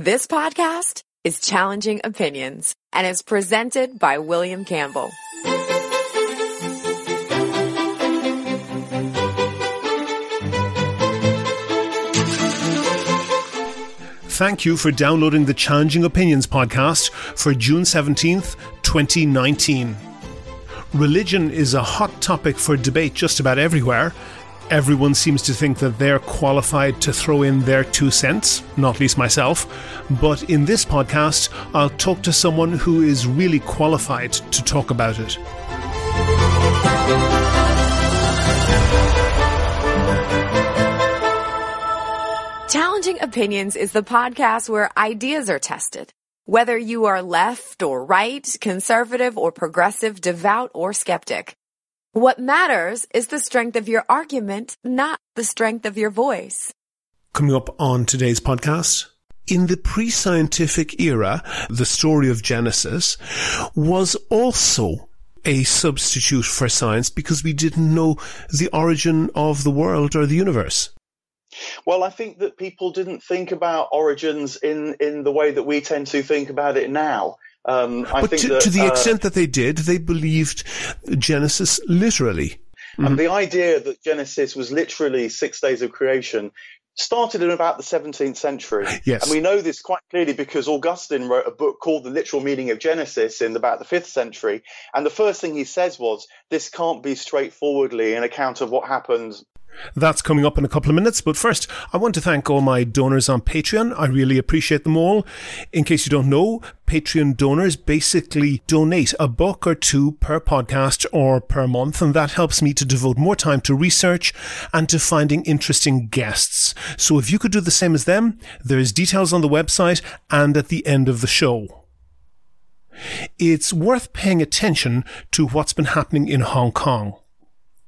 This podcast is Challenging Opinions and is presented by William Campbell. Thank you for downloading the Challenging Opinions podcast for June 17th, 2019. Religion is a hot topic for debate just about everywhere. Everyone seems to think that they're qualified to throw in their two cents, not least myself. But in this podcast, I'll talk to someone who is really qualified to talk about it. Challenging Opinions is the podcast where ideas are tested. Whether you are left or right, conservative or progressive, devout or skeptic. What matters is the strength of your argument, not the strength of your voice. Coming up on today's podcast. In the pre-scientific era, the story of Genesis was also a substitute for science because we didn't know the origin of the world or the universe. Well, I think that people didn't think about origins in, in the way that we tend to think about it now. Um, I but think to, that, to the uh, extent that they did, they believed Genesis literally. And the idea that Genesis was literally six days of creation started in about the 17th century. Yes. And we know this quite clearly because Augustine wrote a book called The Literal Meaning of Genesis in about the 5th century. And the first thing he says was, this can't be straightforwardly an account of what happened That's coming up in a couple of minutes. But first, I want to thank all my donors on Patreon. I really appreciate them all. In case you don't know, Patreon donors basically donate a buck or two per podcast or per month, and that helps me to devote more time to research and to finding interesting guests. So if you could do the same as them, there's details on the website and at the end of the show. It's worth paying attention to what's been happening in Hong Kong.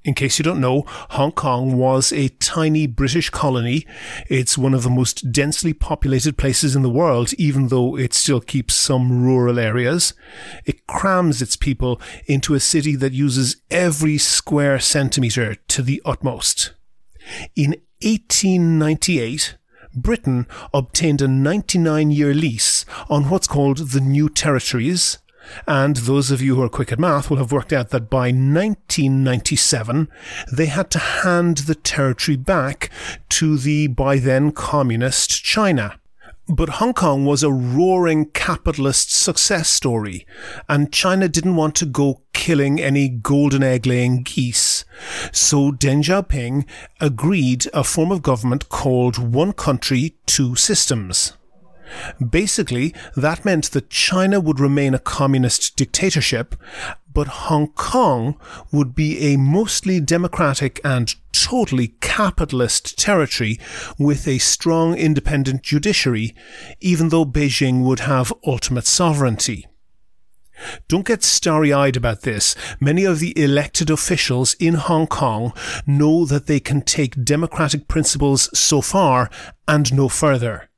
In case you don't know, Hong Kong was a tiny British colony. It's one of the most densely populated places in the world, even though it still keeps some rural areas. It crams its people into a city that uses every square centimetre to the utmost. In 1898, Britain obtained a 99 year lease on what's called the New Territories, and those of you who are quick at math will have worked out that by 1997, they had to hand the territory back to the by then communist China. But Hong Kong was a roaring capitalist success story, and China didn't want to go killing any golden egg laying geese. So Deng Xiaoping agreed a form of government called One Country, Two Systems. Basically, that meant that China would remain a communist dictatorship, but Hong Kong would be a mostly democratic and totally capitalist territory with a strong independent judiciary, even though Beijing would have ultimate sovereignty. Don't get starry eyed about this. Many of the elected officials in Hong Kong know that they can take democratic principles so far and no further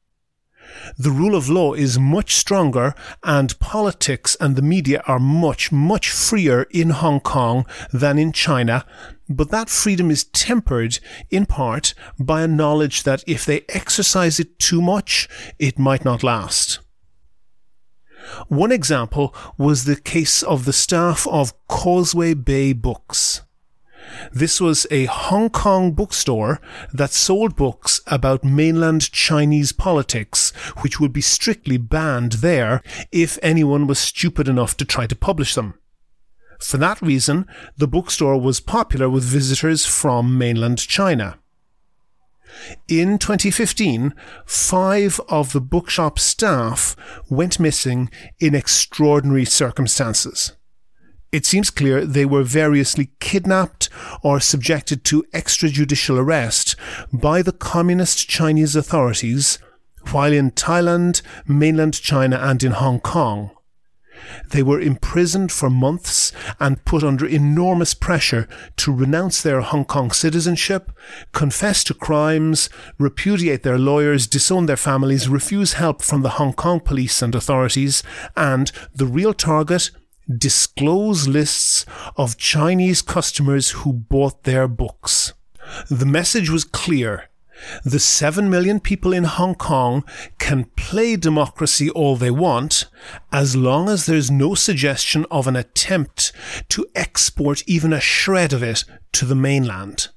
the rule of law is much stronger and politics and the media are much, much freer in Hong Kong than in China. But that freedom is tempered in part by a knowledge that if they exercise it too much, it might not last. One example was the case of the staff of Causeway Bay Books. This was a Hong Kong bookstore that sold books about mainland Chinese politics, which would be strictly banned there if anyone was stupid enough to try to publish them. For that reason, the bookstore was popular with visitors from mainland China. In 2015, five of the bookshop staff went missing in extraordinary circumstances. It seems clear they were variously kidnapped or subjected to extrajudicial arrest by the communist Chinese authorities while in Thailand, mainland China, and in Hong Kong. They were imprisoned for months and put under enormous pressure to renounce their Hong Kong citizenship, confess to crimes, repudiate their lawyers, disown their families, refuse help from the Hong Kong police and authorities, and the real target, disclose lists of Chinese customers who bought their books. The message was clear. The 7 million people in Hong Kong can play democracy all they want as long as there's no suggestion of an attempt to export even a shred of it to the mainland.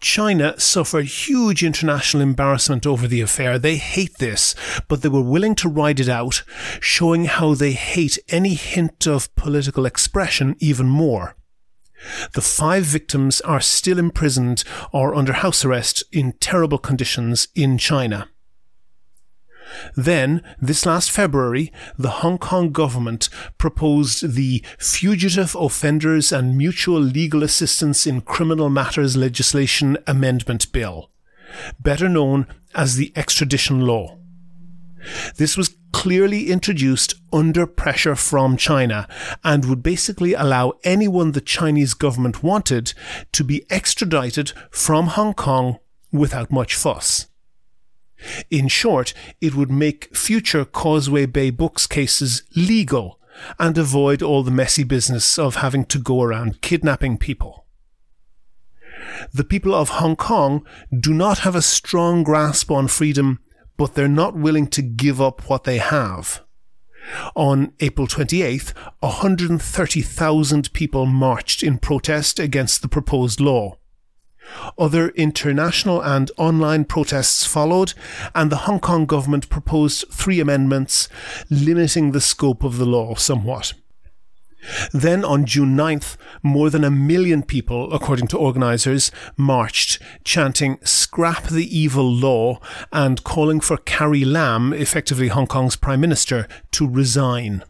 China suffered huge international embarrassment over the affair. They hate this, but they were willing to ride it out, showing how they hate any hint of political expression even more. The five victims are still imprisoned or under house arrest in terrible conditions in China. Then, this last February, the Hong Kong government proposed the Fugitive Offenders and Mutual Legal Assistance in Criminal Matters Legislation Amendment Bill, better known as the extradition law. This was clearly introduced under pressure from China and would basically allow anyone the Chinese government wanted to be extradited from Hong Kong without much fuss. In short, it would make future Causeway Bay Books cases legal and avoid all the messy business of having to go around kidnapping people. The people of Hong Kong do not have a strong grasp on freedom, but they're not willing to give up what they have. On April 28th, 130,000 people marched in protest against the proposed law. Other international and online protests followed, and the Hong Kong government proposed three amendments limiting the scope of the law somewhat. Then on June 9th, more than a million people, according to organisers, marched, chanting scrap the evil law and calling for Carrie Lam, effectively Hong Kong's Prime Minister, to resign.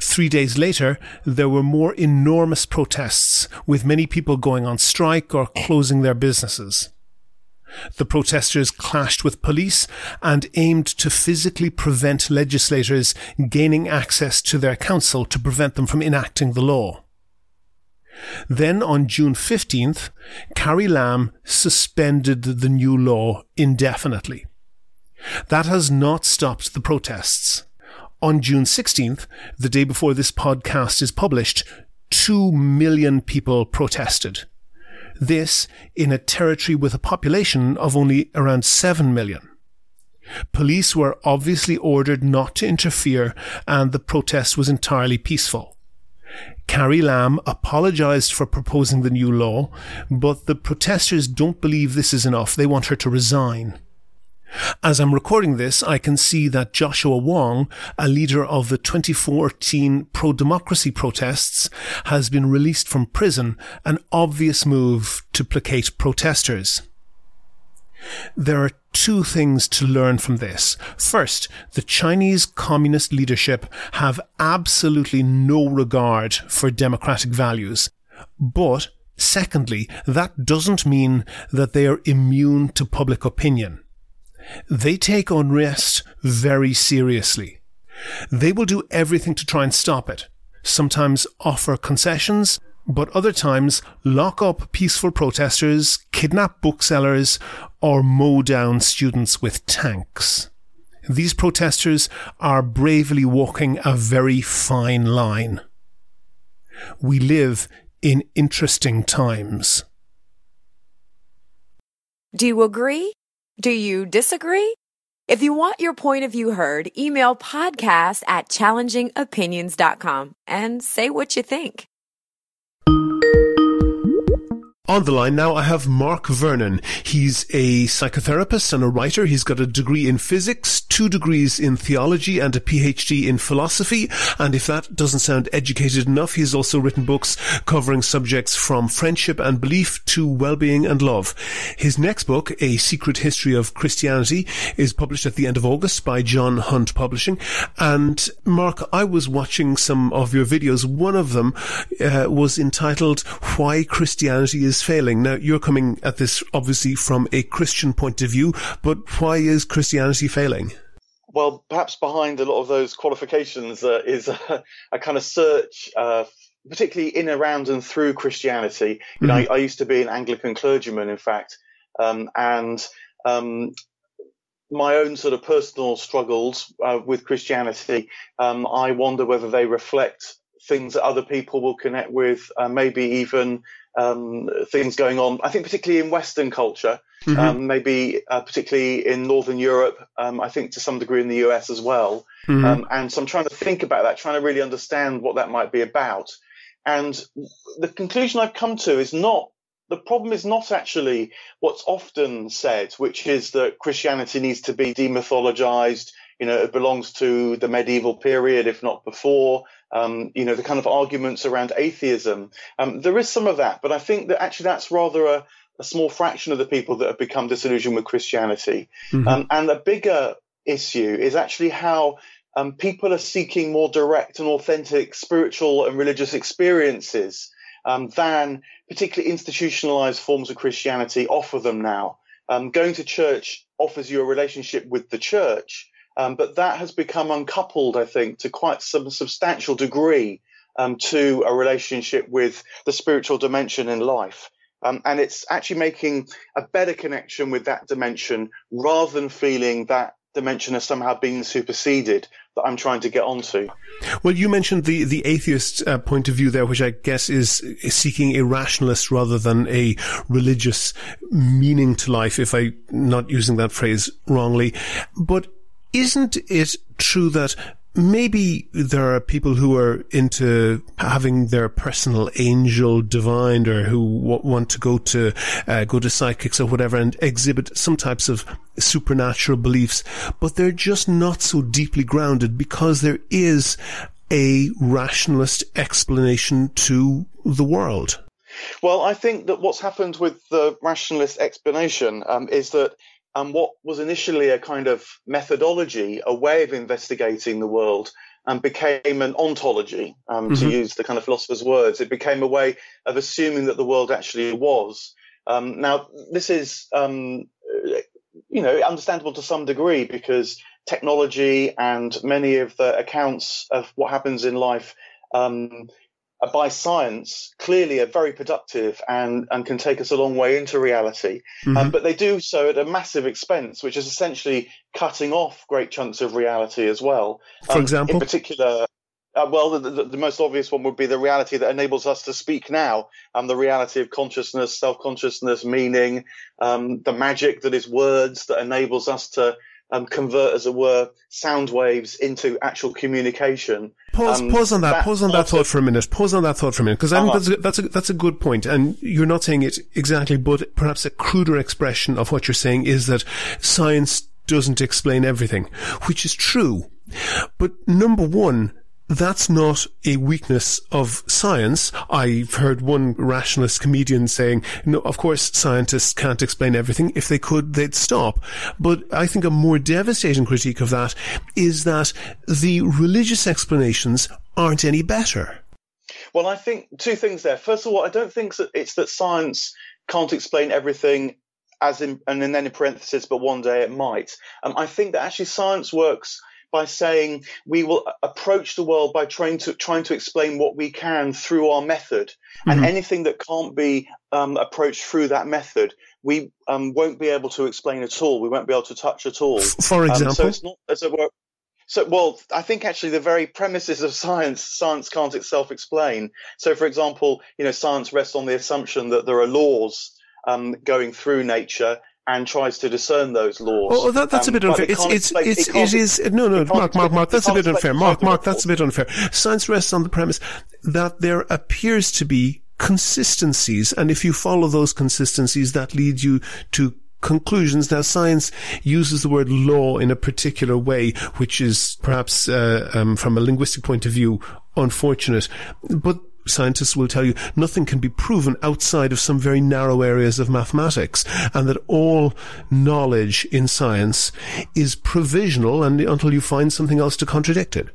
Three days later, there were more enormous protests, with many people going on strike or closing their businesses. The protesters clashed with police and aimed to physically prevent legislators gaining access to their council to prevent them from enacting the law. Then on June 15th, Carrie Lam suspended the new law indefinitely. That has not stopped the protests. On June 16th, the day before this podcast is published, 2 million people protested. This in a territory with a population of only around 7 million. Police were obviously ordered not to interfere and the protest was entirely peaceful. Carrie Lam apologized for proposing the new law, but the protesters don't believe this is enough. They want her to resign. As I'm recording this, I can see that Joshua Wong, a leader of the 2014 pro democracy protests, has been released from prison, an obvious move to placate protesters. There are two things to learn from this. First, the Chinese communist leadership have absolutely no regard for democratic values. But, secondly, that doesn't mean that they are immune to public opinion. They take unrest very seriously. They will do everything to try and stop it, sometimes offer concessions, but other times lock up peaceful protesters, kidnap booksellers, or mow down students with tanks. These protesters are bravely walking a very fine line. We live in interesting times. Do you agree? Do you disagree? If you want your point of view heard, email podcast at challengingopinions.com and say what you think. On the line now, I have Mark Vernon. He's a psychotherapist and a writer. He's got a degree in physics, two degrees in theology, and a PhD in philosophy. And if that doesn't sound educated enough, he's also written books covering subjects from friendship and belief to well-being and love. His next book, A Secret History of Christianity, is published at the end of August by John Hunt Publishing. And Mark, I was watching some of your videos. One of them uh, was entitled Why Christianity is is failing. Now, you're coming at this obviously from a Christian point of view, but why is Christianity failing? Well, perhaps behind a lot of those qualifications uh, is a, a, kind of search, uh, particularly in, around, and through Christianity. You mm-hmm. I, I, used to be an Anglican clergyman, in fact, um, and um, my own sort of personal struggles uh, with Christianity, um, I wonder whether they reflect things that other people will connect with, uh, maybe even um, things going on. I think particularly in Western culture, mm-hmm. um, maybe uh, particularly in Northern Europe. Um, I think to some degree in the US as well. Mm-hmm. Um, and so I'm trying to think about that, trying to really understand what that might be about. And the conclusion I've come to is not the problem is not actually what's often said, which is that Christianity needs to be demythologized. You know, it belongs to the medieval period, if not before. Um, you know, the kind of arguments around atheism. Um, there is some of that, but I think that actually that's rather a, a small fraction of the people that have become disillusioned with Christianity. Mm-hmm. Um, and a bigger issue is actually how um, people are seeking more direct and authentic spiritual and religious experiences um, than particularly institutionalized forms of Christianity offer them now. Um, going to church offers you a relationship with the church, um, but that has become uncoupled, I think, to quite some substantial degree um, to a relationship with the spiritual dimension in life. Um, and it's actually making a better connection with that dimension rather than feeling that dimension has somehow been superseded that I'm trying to get onto. Well, you mentioned the the atheist uh, point of view there, which I guess is, seeking a rationalist rather than a religious meaning to life. If I'm not using that phrase wrongly, but isn't it true that maybe there are people who are into having their personal angel divined or who want to go to uh, go to psychics or whatever and exhibit some types of supernatural beliefs but they're just not so deeply grounded because there is a rationalist explanation to the world? Well, I think that what's happened with the rationalist explanation um, is that and what was initially a kind of methodology, a way of investigating the world, and became an ontology, um, mm-hmm. to use the kind of philosopher's words. It became a way of assuming that the world actually was. Um, now, this is, um, you know, understandable to some degree because technology and many of the accounts of what happens in life um, by science clearly are very productive and, and can take us a long way into reality. Mm-hmm. Um, but they do so at a massive expense, which is essentially cutting off great chunks of reality as well. For um, example? In particular, uh, well, the, the, the, most obvious one would be the reality that enables us to speak now, and um, the reality of consciousness, self-consciousness, meaning, um, the magic that is words that enables us to um, convert, as it were, sound waves into actual communication. Pause, um, pause on that. that pause on that thought for a minute. Pause on that thought for a minute, because uh-huh. that's a, that's a that's a good point, and you're not saying it exactly, but perhaps a cruder expression of what you're saying is that science doesn't explain everything, which is true. But number one, that's not a weakness of science. I've heard one rationalist comedian saying, no, of course scientists can't explain everything. If they could, they'd stop. But I think a more devastating critique of that is that the religious explanations aren't any better. Well, I think two things there. First of all, I don't think it's that science can't explain everything as in, and then in parenthesis, but one day it might. Um, I think that actually science works by saying we will approach the world by trying to trying to explain what we can through our method, mm-hmm. and anything that can't be um, approached through that method, we um, won't be able to explain at all. We won't be able to touch at all. For example, um, so it's not as a so, well, I think actually the very premises of science, science can't itself explain. So, for example, you know, science rests on the assumption that there are laws um, going through nature and tries to discern those laws. Oh, that, that's um, a bit unfair. It's, it's, it's, it, it is, no, no, Mark, Mark, Mark, that's a bit unfair. Mark, Mark, that's a bit unfair. Science rests on the premise that there appears to be consistencies, and if you follow those consistencies, that leads you to conclusions. Now, science uses the word law in a particular way, which is perhaps, uh, um, from a linguistic point of view, unfortunate. But scientists will tell you nothing can be proven outside of some very narrow areas of mathematics and that all knowledge in science is provisional and until you find something else to contradict it.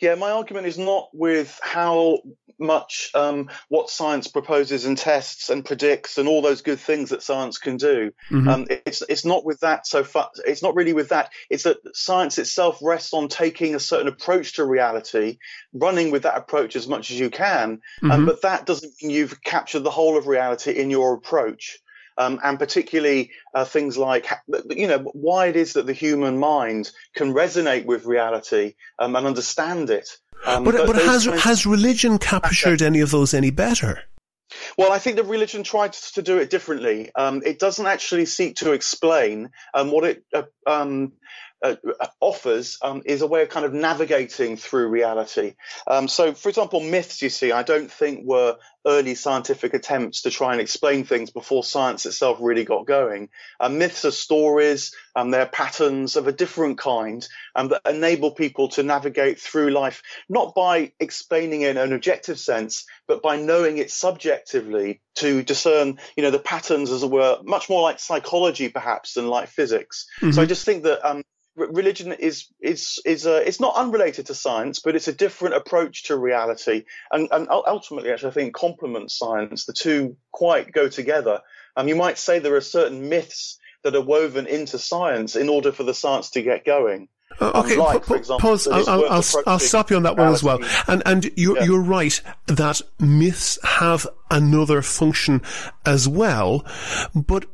Yeah, my argument is not with how much um, what science proposes and tests and predicts and all those good things that science can do. Mm-hmm. Um, it's it's not with that so far. It's not really with that. It's that science itself rests on taking a certain approach to reality, running with that approach as much as you can. Um, mm-hmm. Um, but that doesn't mean you've captured the whole of reality in your approach. Um, and particularly uh, things like, you know, why it is that the human mind can resonate with reality um, and understand it. Um, but but has has religion captured any of those any better? Well, I think the religion tried to do it differently. Um, it doesn't actually seek to explain um, what it uh, um, uh, offers um, is a way of kind of navigating through reality. Um, so, for example, myths, you see, I don't think were early scientific attempts to try and explain things before science itself really got going. Uh, myths are stories, um, they're patterns of a different kind um, that enable people to navigate through life, not by explaining it in an objective sense, but by knowing it subjectively to discern, you know, the patterns, as it were, much more like psychology perhaps than like physics. Mm-hmm. So I just think that um, religion is is is uh, it's not unrelated to science, but it's a different approach to reality, and and ultimately, actually, I think complements science. The two quite go together. Um, you might say there are certain myths that are woven into science in order for the science to get going. Uh, okay, like, example, pause. I'll, I'll, I'll, stop you on that one as well. And and you're yeah. you're right that myths have another function as well, but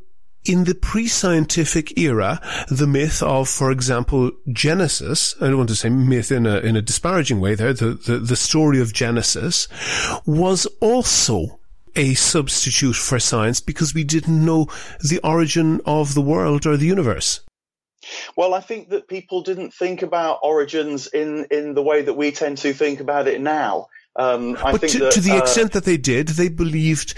in the pre-scientific era, the myth of, for example, Genesis, I don't want to say myth in a, in a disparaging way there, the, the, the story of Genesis was also a substitute for science because we didn't know the origin of the world or the universe. Well, I think that people didn't think about origins in, in the way that we tend to think about it now. Um, but to, that, to, the uh, extent that they did, they believed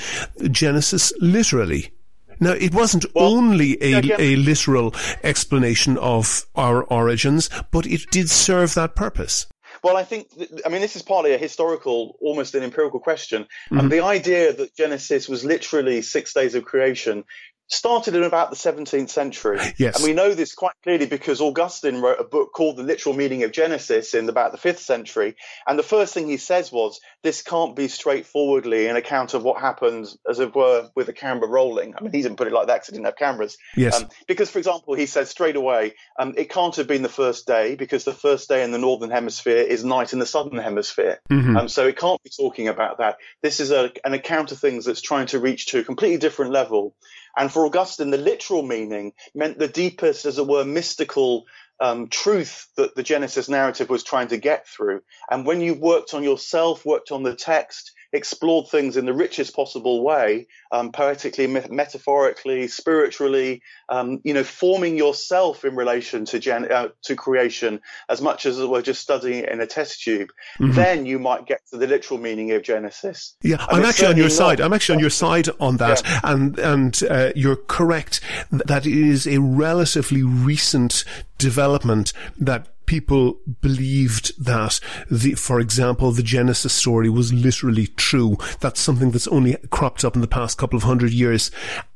Genesis literally. Now, it wasn't well, only a, a literal explanation of our origins, but it did serve that purpose. Well, I think, I mean, this is partly a historical, almost an empirical question. Mm-hmm. And the idea that Genesis was literally six days of creation started in about the 17th century. Yes. And we know this quite clearly because Augustine wrote a book called The Literal Meaning of Genesis in about the 5th century. And the first thing he says was, this can't be straightforwardly an account of what happened, as it were, with a camera rolling. I mean, he didn't put it like that because he didn't have cameras. Yes. Um, because, for example, he says straight away, um, it can't have been the first day because the first day in the Northern Hemisphere is night in the Southern Hemisphere. Mm-hmm. Um, so it can't be talking about that. This is a, an account of things that's trying to reach to a completely different level. And for Augustine, the literal meaning meant the deepest, as it were, mystical um, truth that the Genesis narrative was trying to get through. And when you worked on yourself, worked on the text, explored things in the richest possible way, um, poetically, me- metaphorically, spiritually, um, you know, forming yourself in relation to gen- uh, to creation as much as we're just studying it in a test tube. Mm-hmm. Then you might get to the literal meaning of Genesis. Yeah, I'm actually on your side. I'm actually on your side on that, yeah. and and uh, you're correct that it is a relatively recent development that people believed that the, for example, the Genesis story was literally true. That's something that's only cropped up in the past couple of hundred years.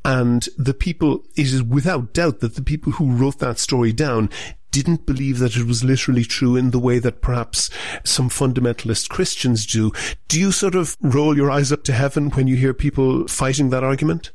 And the people, it is without doubt that the people who wrote that story down didn't believe that it was literally true in the way that perhaps some fundamentalist Christians do. Do you sort of roll your eyes up to heaven when you hear people fighting that argument?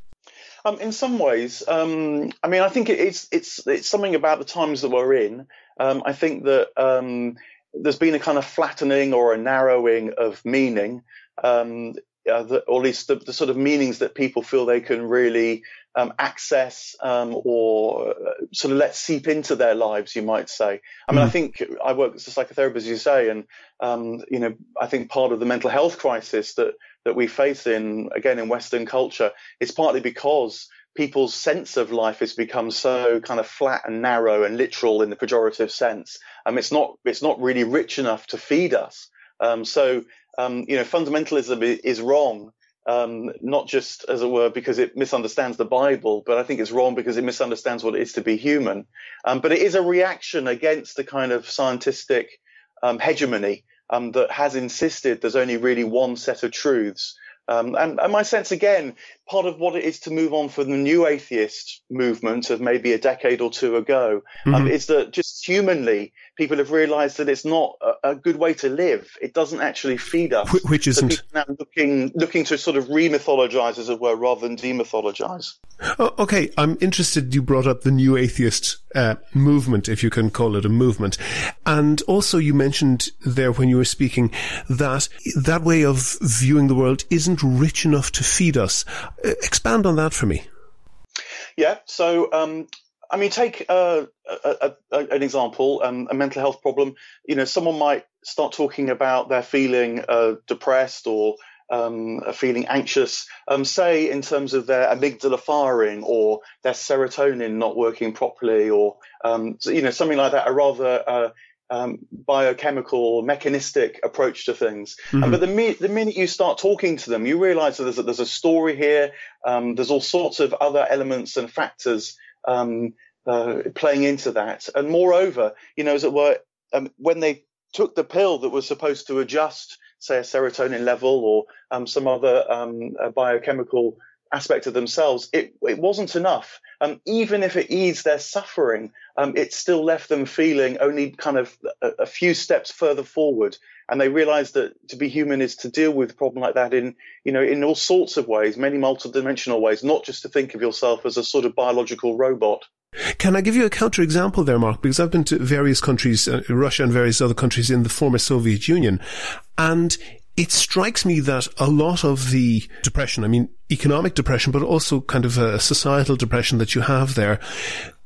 Um, in some ways, um, I mean, I think it's it's it's something about the times that we're in um, I think that um, there's been a kind of flattening or a narrowing of meaning, um, uh, the, or at least the, the, sort of meanings that people feel they can really um, access um, or uh, sort of let seep into their lives, you might say. I mean, mm. I think I work as a psychotherapist, as you say, and um, you know, I think part of the mental health crisis that that we face in again in Western culture is partly because people's sense of life has become so kind of flat and narrow and literal in the pejorative sense. Um, it's not it's not really rich enough to feed us. Um, so um, you know, fundamentalism is wrong, um, not just as it were because it misunderstands the Bible, but I think it's wrong because it misunderstands what it is to be human. Um, but it is a reaction against the kind of scientific um, hegemony that has insisted there's only really one set of truths. Um, and, and, my sense, again, part of what it is to move on from the new atheist movement of maybe a decade or two ago um, mm-hmm. um, is that just humanly, people have realized that it's not a, a, good way to live. It doesn't actually feed us. Which isn't. So now looking, looking to sort of remythologize, as it were, rather than demythologize. Oh, okay. I'm interested. You brought up the new atheist uh, movement, if you can call it a movement. And also you mentioned there when you were speaking that that way of viewing the world isn't rich enough to feed us. Uh, expand on that for me. Yeah. So, um, I mean, take uh, a, a, an example, um, a mental health problem. You know, someone might start talking about their feeling uh, depressed or um, feeling anxious, um, say in terms of their amygdala firing or their serotonin not working properly, or um, you know something like that, a rather uh, um, biochemical, mechanistic approach to things. Mm-hmm. but the, mi- the minute you start talking to them, you realize that there's a, there's a story here. Um, there's all sorts of other elements and factors um, uh, playing into that. And moreover, you know, as it were, um, when they took the pill that was supposed to adjust, say, a serotonin level or um, some other um, biochemical aspect of themselves, it, it wasn't enough. Um, even if it eased their suffering, um, it still left them feeling only kind of a, a, few steps further forward. And they realized that to be human is to deal with a problem like that in, you know, in all sorts of ways, many multidimensional ways, not just to think of yourself as a sort of biological robot. Can I give you a counterexample there, Mark? Because I've been to various countries, uh, Russia and various other countries in the former Soviet Union, and it strikes me that a lot of the depression, I mean, economic depression, but also kind of a societal depression that you have there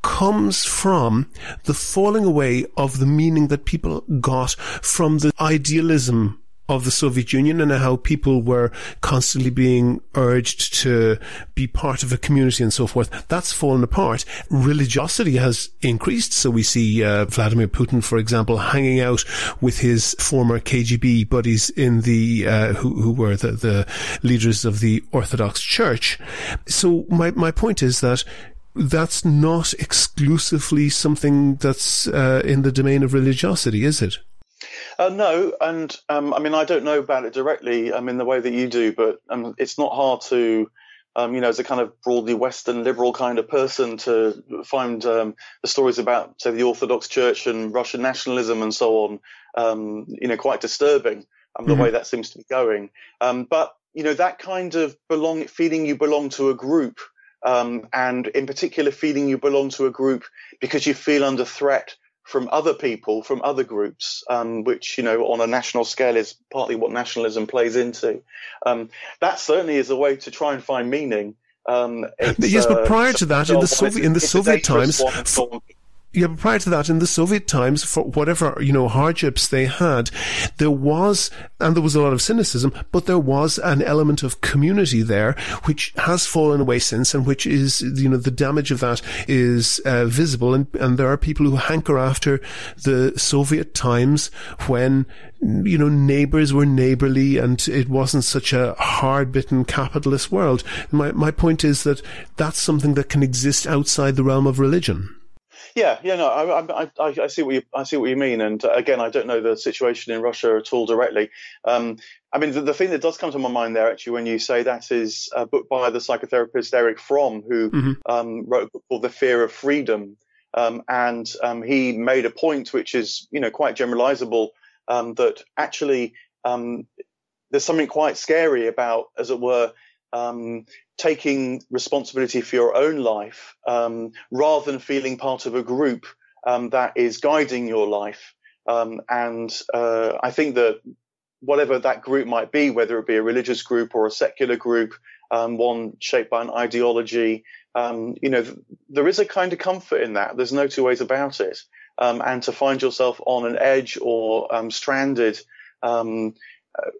comes from the falling away of the meaning that people got from the idealism of the Soviet Union and how people were constantly being urged to be part of a community and so forth. That's fallen apart. Religiosity has increased. So we see uh, Vladimir Putin, for example, hanging out with his former KGB buddies in the uh, who, who were the, the leaders of the Orthodox Church. So my my point is that that's not exclusively something that's uh, in the domain of religiosity, is it? Uh, no, and um, I mean I don't know about it directly. I mean the way that you do, but um, it's not hard to, um, you know, as a kind of broadly Western liberal kind of person to find um, the stories about say the Orthodox Church and Russian nationalism and so on, um, you know, quite disturbing. Um, the mm-hmm. way that seems to be going. but you know that kind of belong feeling you belong to a group. And in particular, feeling you belong to a group because you feel under threat from other people, from other groups, um, which, you know, on a national scale is partly what nationalism plays into. Um, that certainly is a way to try and find meaning. Um, yes, but uh, prior to that, in the Soviet, in the Soviet times, yeah, but prior to that, in the Soviet times, for whatever, you know, hardships they had, there was, and there was a lot of cynicism, but there was an element of community there, which has fallen away since, and which is, you know, the damage of that is uh, visible. And, and there are people who hanker after the Soviet times when, you know, neighbors were neighborly and it wasn't such a hard bitten capitalist world. My, my point is that that's something that can exist outside the realm of religion. Yeah, yeah, no, I, I, I, see what you, I see what you mean, and uh, again, I don't know the situation in Russia at all directly. Um, I mean, the, the, thing that does come to my mind there, actually, when you say that, is a book by the psychotherapist Erich Fromm, who mm-hmm. um, wrote a book called The Fear of Freedom, um, and um, he made a point which is, you know, quite generalizable, um, that actually um, there's something quite scary about, as it were, um, taking responsibility for your own life um, rather than feeling part of a group um, that is guiding your life. Um, and uh, I think that whatever that group might be, whether it be a religious group or a secular group, um, one shaped by an ideology, um, you know, th- there is a kind of comfort in that. There's no two ways about it. and to find yourself on an edge or stranded, um, uh,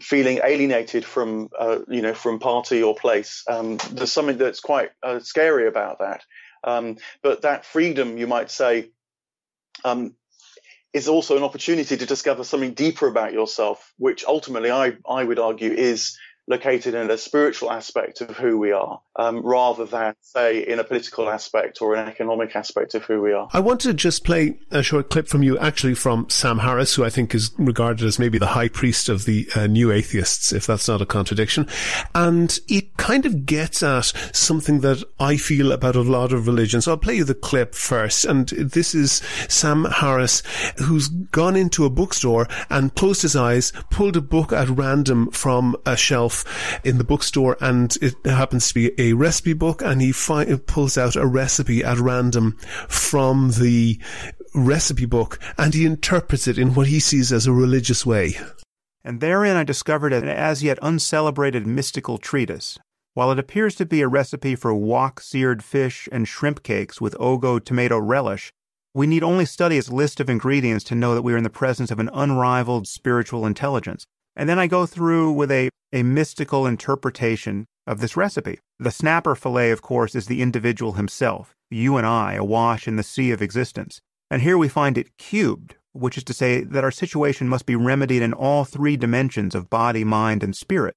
feeling alienated from uh, you know from party or place. Um, there's something that's quite uh, scary about that. Um, but that freedom, you might say, um, is also an opportunity to discover something deeper about yourself, which ultimately I I would argue is located in a spiritual aspect of who we are, um, rather than, say, in a political aspect or an economic aspect of who we are. I want to just play a short clip from you, actually from Sam Harris, who I think is regarded as maybe the high priest of the uh, new atheists, if that's not a contradiction. And it kind of gets at something that I feel about a lot of religions. So I'll play you the clip first. And this is Sam Harris, who's gone into a bookstore and closed his eyes, pulled a book at random from a shelf in the bookstore and it happens to be a recipe book and he fi- uh, pulls out a recipe at random from the recipe book and he interprets it in what he sees as a religious way. And therein I discovered an as yet uncelebrated mystical treatise, While it appears to be a recipe for wok seared fish and shrimp cakes with Ogo tomato relish, we need only study its list of ingredients to know that we are in the presence of an unrivaled spiritual intelligence. And then I go through with a, a mystical interpretation of this recipe. The snapper fillet, of course, is the individual himself, you and I, awash in the sea of existence. And here we find it cubed, which is to say that our situation must be remedied in all three dimensions of body, mind, and spirit.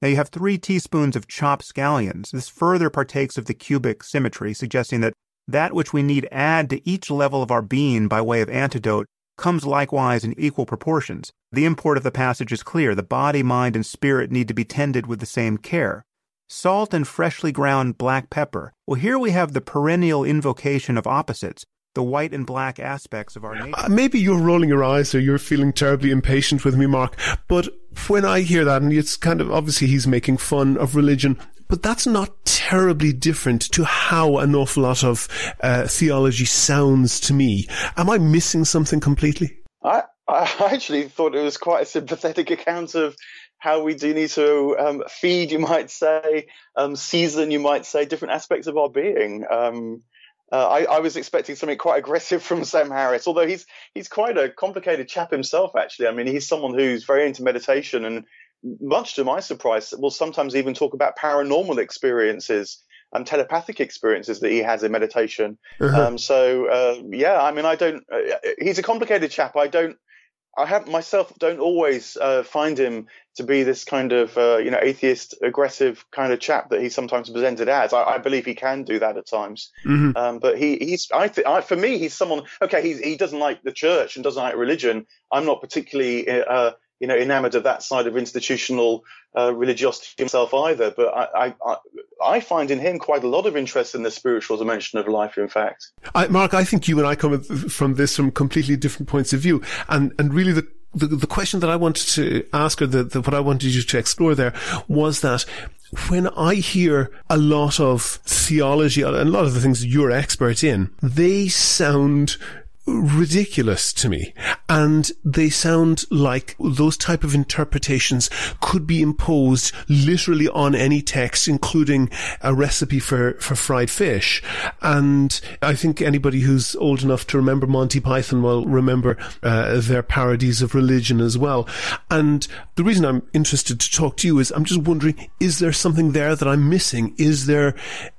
Now you have three teaspoons of chopped scallions. This further partakes of the cubic symmetry, suggesting that that which we need add to each level of our being by way of antidote comes likewise in equal proportions. The import of the passage is clear. The body, mind, and spirit need to be tended with the same care. Salt and freshly ground black pepper. Well, here we have the perennial invocation of opposites, the white and black aspects of our nature. Uh, maybe you're rolling your eyes or you're feeling terribly impatient with me, Mark, but when I hear that, and it's kind of obviously he's making fun of religion, but that's not terribly different to how an awful lot of uh, theology sounds to me. Am I missing something completely? I, I actually thought it was quite a sympathetic account of how we do need to um, feed, you might say, um, season, you might say, different aspects of our being. Um, uh, I, I, was expecting something quite aggressive from Sam Harris, although he's he's quite a complicated chap himself. Actually, I mean, he's someone who's very into meditation, and much to my surprise, will sometimes even talk about paranormal experiences and telepathic experiences that he has in meditation. Uh-huh. Um, so uh, yeah, I mean, I don't. Uh, he's a complicated chap. I don't I have myself don't always uh, find him to be this kind of uh, you know atheist, aggressive kind of chap that he's sometimes presented as. I, I believe he can do that at times, mm-hmm. um, but he he's I, th- I, for me he's someone okay he he doesn't like the church and doesn't like religion. I'm not particularly uh, you know, enamored of that side of institutional uh, religiosity himself either. But I, I, I find in him quite a lot of interest in the spiritual dimension of life. In fact, I, Mark, I think you and I come from this from completely different points of view, and and really the the, the question that I wanted to ask, or the, the, what I wanted you to explore there, was that when I hear a lot of theology and a lot of the things you're expert in, they sound ridiculous to me. And they sound like those type of interpretations could be imposed literally on any text, including a recipe for, for fried fish. And I think anybody who's old enough to remember Monty Python will remember uh, their parodies of religion as well. And the reason I'm interested to talk to you is I'm just wondering, is there something there that I'm missing? Is there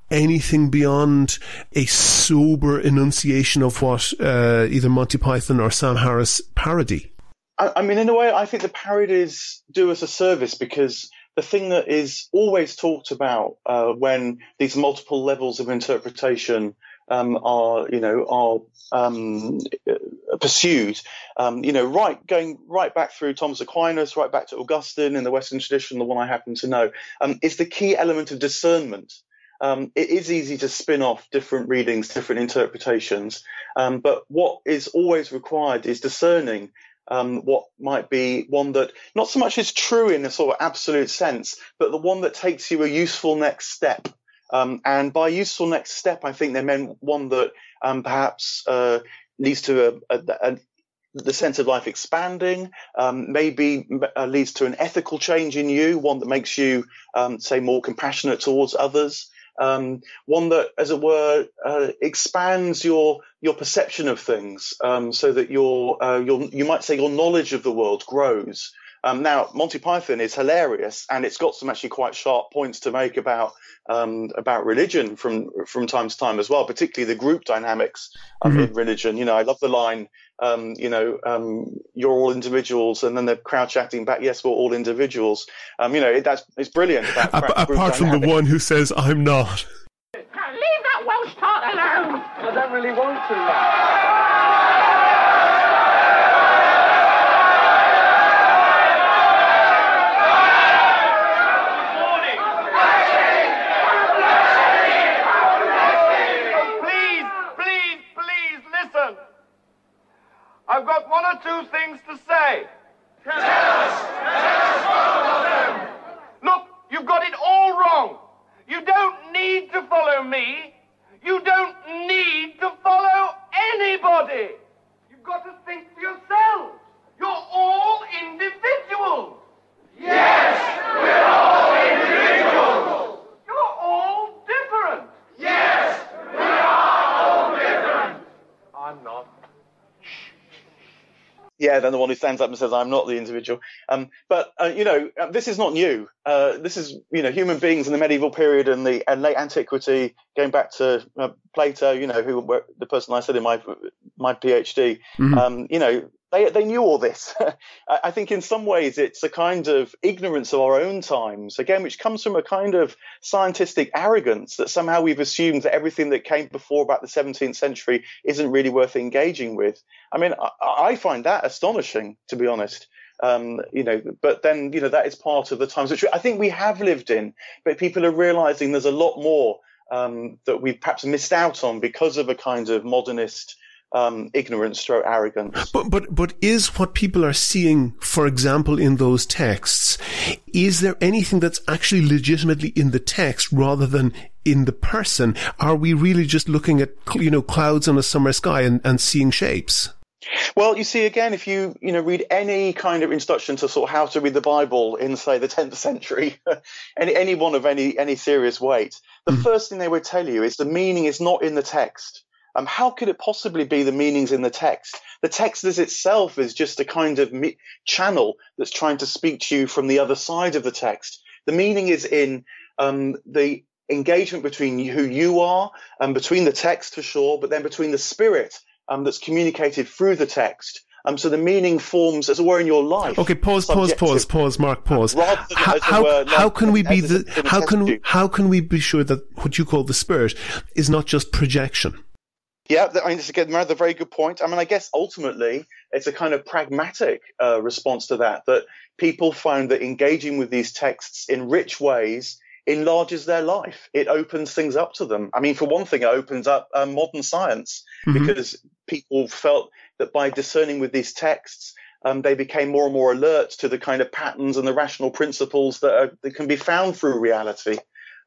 anything beyond a sober enunciation of what uh, either Monty Python or Sam Harris parody. I, I mean, in a way, I think the parodies do us a service because the thing that is always talked about uh, when these multiple levels of interpretation um, are, you know, are um, pursued, um, you know, right going right back through Thomas Aquinas, right back to Augustine in the Western tradition, the one I happen to know, um, is the key element of discernment um, it is easy to spin off different readings, different interpretations. Um, but what is always required is discerning um, what might be one that not so much is true in a sort of absolute sense, but the one that takes you a useful next step. Um, and by useful next step, I think they meant one that um, perhaps uh, leads to a, a, a the sense of life expanding, um, maybe uh, leads to an ethical change in you, one that makes you, um, say, more compassionate towards others um, one that, as it were, uh, expands your your perception of things, um, so that your uh, your you might say your knowledge of the world grows. Um, now, Monty Python is hilarious, and it's got some actually quite sharp points to make about um, about religion from from time to time as well, particularly the group dynamics mm-hmm. in religion. You know, I love the line um, you know, um, you're all individuals, and then the crowd shouting back, "Yes, we're all individuals." Um, you know, it, that's it's brilliant. About, apart from the one who says, "I'm not." Leave that Welsh tart alone. I don't really want to. I've got one or two things to say. Tell us! Tell us both of them! Look, you've got it all wrong. You don't need to follow me. You don't need to follow anybody. You've got to think for yourselves. You're all individuals. Yes, we're all Yeah, then the one who stands up and says, "I'm not the individual." Um, but uh, you know, uh, this is not new. Uh, this is you know, human beings in the medieval period and the and late antiquity, going back to uh, Plato. You know, who the person I said in my my PhD. Mm-hmm. Um, you know, they, they knew all this. I think in some ways it's a kind of ignorance of our own times, again, which comes from a kind of scientific arrogance that somehow we've assumed that everything that came before about the 17th century isn't really worth engaging with. I mean, I, I find that astonishing, to be honest. Um, you know, but then, you know, that is part of the times which I think we have lived in, but people are realizing there's a lot more um, that we've perhaps missed out on because of a kind of modernist um, ignorance through arrogance. But but but is what people are seeing, for example, in those texts, is there anything that's actually legitimately in the text rather than in the person? Are we really just looking at you know clouds on a summer sky and, and seeing shapes? Well, you see, again, if you you know read any kind of instruction to sort of how to read the Bible in, say, the 10th century, any any one of any any serious weight, the mm. first thing they would tell you is the meaning is not in the text. Um, how could it possibly be the meanings in the text? The text as itself is just a kind of me- channel that's trying to speak to you from the other side of the text. The meaning is in um, the engagement between who you are and between the text for sure, but then between the spirit um, that's communicated through the text. Um, so the meaning forms, as it were, in your life. Okay, pause, pause, pause, pause, Mark, pause. How, how, how can we be the, how can, how can we be sure that what you call the spirit is not just projection? Yeah, I mean, it's again another very good point. I mean, I guess ultimately it's a kind of pragmatic uh, response to that, that people find that engaging with these texts in rich ways enlarges their life. It opens things up to them. I mean, for one thing, it opens up uh, modern science mm-hmm. because people felt that by discerning with these texts, um, they became more and more alert to the kind of patterns and the rational principles that, are, that can be found through reality.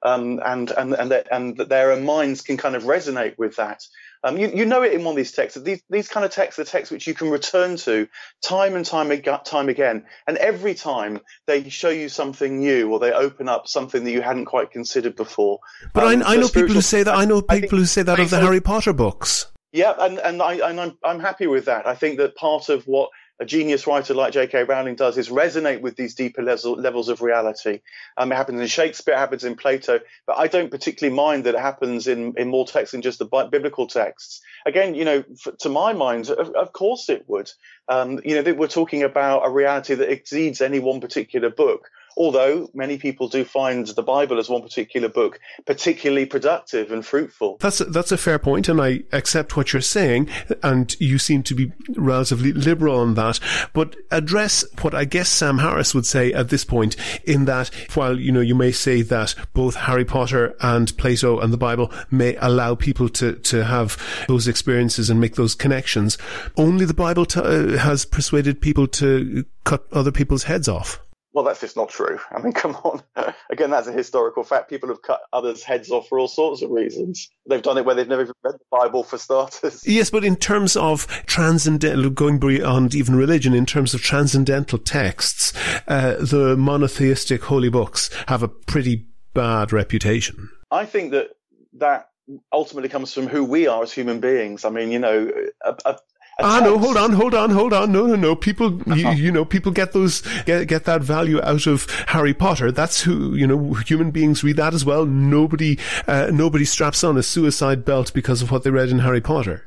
Um, and and and that, and that their minds can kind of resonate with that. Um, you, you know it in one of these texts. These these kind of texts are texts which you can return to time and time time again, and every time they show you something new or they open up something that you hadn't quite considered before. But um, I, I know people who say that. I know people I who say that of the Harry Potter books. Yeah, and and I and I'm I'm happy with that. I think that part of what a genius writer like J.K. Rowling does is resonate with these deeper levels of reality. Um, it happens in Shakespeare, it happens in Plato, but I don't particularly mind that it happens in, in more texts than just the biblical texts. Again, you know, to my mind, of, of course it would. Um, you know, we're talking about a reality that exceeds any one particular book although many people do find the Bible as one particular book particularly productive and fruitful. That's a, that's a fair point, and I accept what you're saying, and you seem to be relatively liberal on that. But address what I guess Sam Harris would say at this point, in that while you know you may say that both Harry Potter and Plato and the Bible may allow people to to have those experiences and make those connections, only the Bible t- uh, has persuaded people to cut other people's heads off well, that's just not true. I mean, come on. Again, that's a historical fact. People have cut others' heads off for all sorts of reasons. They've done it where they've never even read the Bible, for starters. Yes, but in terms of transcendental, going beyond even religion, in terms of transcendental texts, uh, the monotheistic holy books have a pretty bad reputation. I think that that ultimately comes from who we are as human beings. I mean, you know, a, a, Ah, no, hold on, hold on, hold on. No, no, no. People, uh-huh. you, you, know, people get those, get, get that value out of Harry Potter. That's who, you know, human beings read that as well. Nobody, uh, nobody straps on a suicide belt because of what they read in Harry Potter.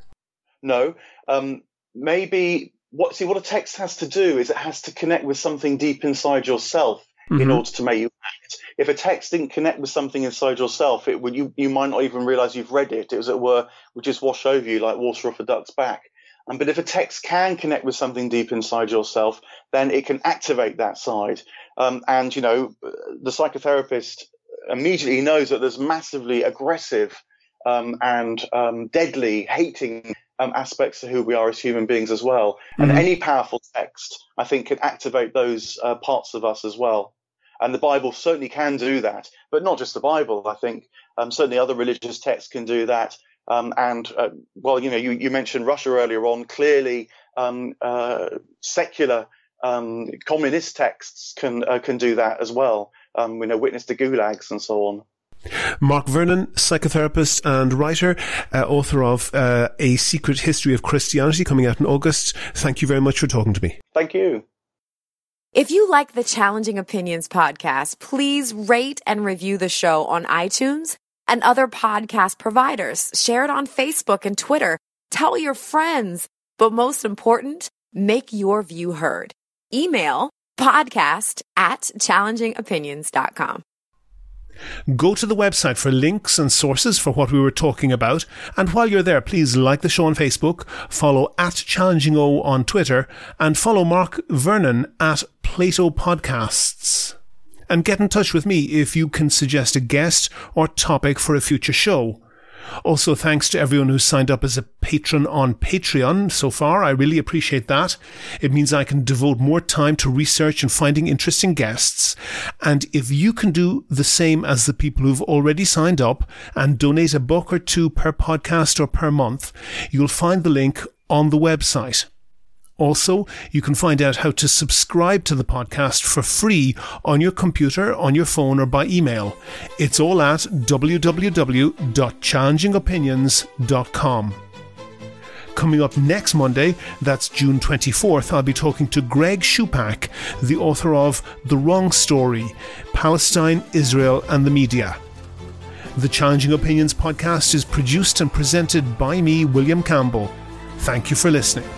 No. Um, maybe what, see, what a text has to do is it has to connect with something deep inside yourself mm-hmm. in order to make you act. If a text didn't connect with something inside yourself, it would, you, you might not even realize you've read it. It was, it were, would just wash over you like water off a duck's back. Um, but if a text can connect with something deep inside yourself, then it can activate that side. Um, and, you know, the psychotherapist immediately knows that there's massively aggressive um, and um, deadly, hating um, aspects to who we are as human beings as well. Mm-hmm. And any powerful text, I think, can activate those uh, parts of us as well. And the Bible certainly can do that, but not just the Bible. I think um, certainly other religious texts can do that. Um, and uh, well, you know, you, you, mentioned Russia earlier on. Clearly, um, uh, secular um, communist texts can uh, can do that as well. Um, we know witness to gulags and so on. Mark Vernon, psychotherapist and writer, uh, author of uh, A Secret History of Christianity, coming out in August. Thank you very much for talking to me. Thank you. If you like the Challenging Opinions podcast, please rate and review the show on iTunes and other podcast providers. Share it on Facebook and Twitter. Tell your friends. But most important, make your view heard. Email podcast at challengingopinions.com. Go to the website for links and sources for what we were talking about. And while you're there, please like the show on Facebook, follow at Challenging O on Twitter, and follow Mark Vernon at Plato Podcasts. And get in touch with me if you can suggest a guest or topic for a future show. Also, thanks to everyone who signed up as a patron on Patreon so far. I really appreciate that. It means I can devote more time to research and finding interesting guests. And if you can do the same as the people who've already signed up and donate a buck or two per podcast or per month, you'll find the link on the website. Also, you can find out how to subscribe to the podcast for free on your computer, on your phone, or by email. It's all at www.challengingopinions.com. Coming up next Monday, that's June 24th, I'll be talking to Greg Shupak, the author of The Wrong Story Palestine, Israel, and the Media. The Challenging Opinions podcast is produced and presented by me, William Campbell. Thank you for listening.